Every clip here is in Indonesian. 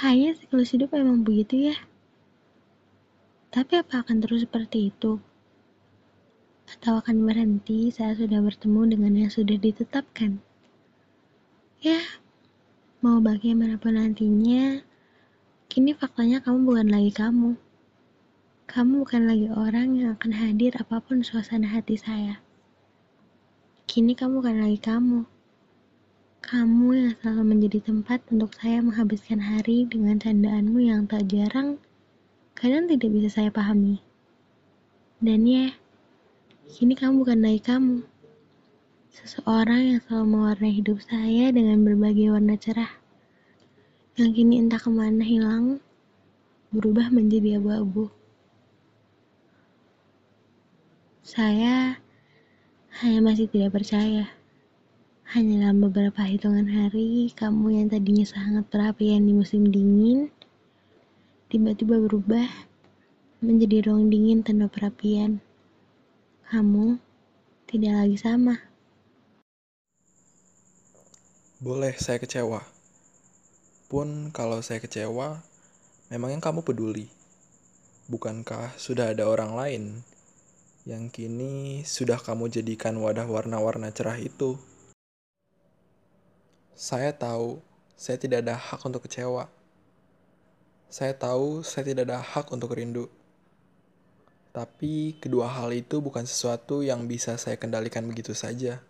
Kayaknya siklus hidup emang begitu ya. Tapi apa akan terus seperti itu? Atau akan berhenti saat sudah bertemu dengan yang sudah ditetapkan? Ya, mau bagaimanapun nantinya, kini faktanya kamu bukan lagi kamu. Kamu bukan lagi orang yang akan hadir apa pun suasana hati saya. Kini kamu bukan lagi kamu. Kamu yang selalu menjadi tempat untuk saya menghabiskan hari dengan candaanmu yang tak jarang, kadang tidak bisa saya pahami. Dan ya, kini kamu bukan lagi kamu. Seseorang yang selalu mewarnai hidup saya dengan berbagai warna cerah. Yang kini entah ke mana hilang, berubah menjadi abu-abu. Saya hanya masih tidak percaya. Hanya dalam beberapa hitungan hari, kamu yang tadinya sangat perapian di musim dingin, tiba-tiba berubah menjadi ruang dingin tanpa perapian. Kamu tidak lagi sama. Boleh saya kecewa. Pun kalau saya kecewa, memangnya kamu peduli? Bukankah sudah ada orang lain yang kini sudah kamu jadikan wadah warna-warna cerah itu? Saya tahu saya tidak ada hak untuk kecewa. Saya tahu saya tidak ada hak untuk rindu. Tapi kedua hal itu bukan sesuatu yang bisa saya kendalikan begitu saja.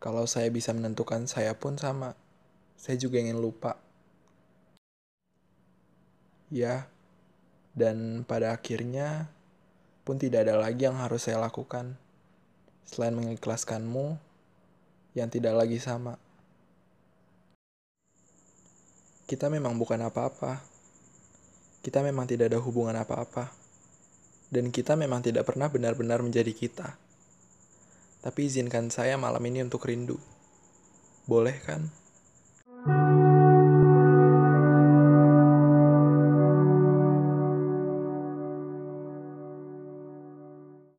Kalau saya bisa menentukan, saya pun sama. Saya juga ingin lupa. Ya, dan pada akhirnya pun tidak ada lagi yang harus saya lakukan selain mengikhlaskanmu yang tidak lagi sama. Kita memang bukan apa-apa. Kita memang tidak ada hubungan apa-apa. Dan kita memang tidak pernah benar-benar menjadi kita. Tapi izinkan saya malam ini untuk rindu. Boleh kan?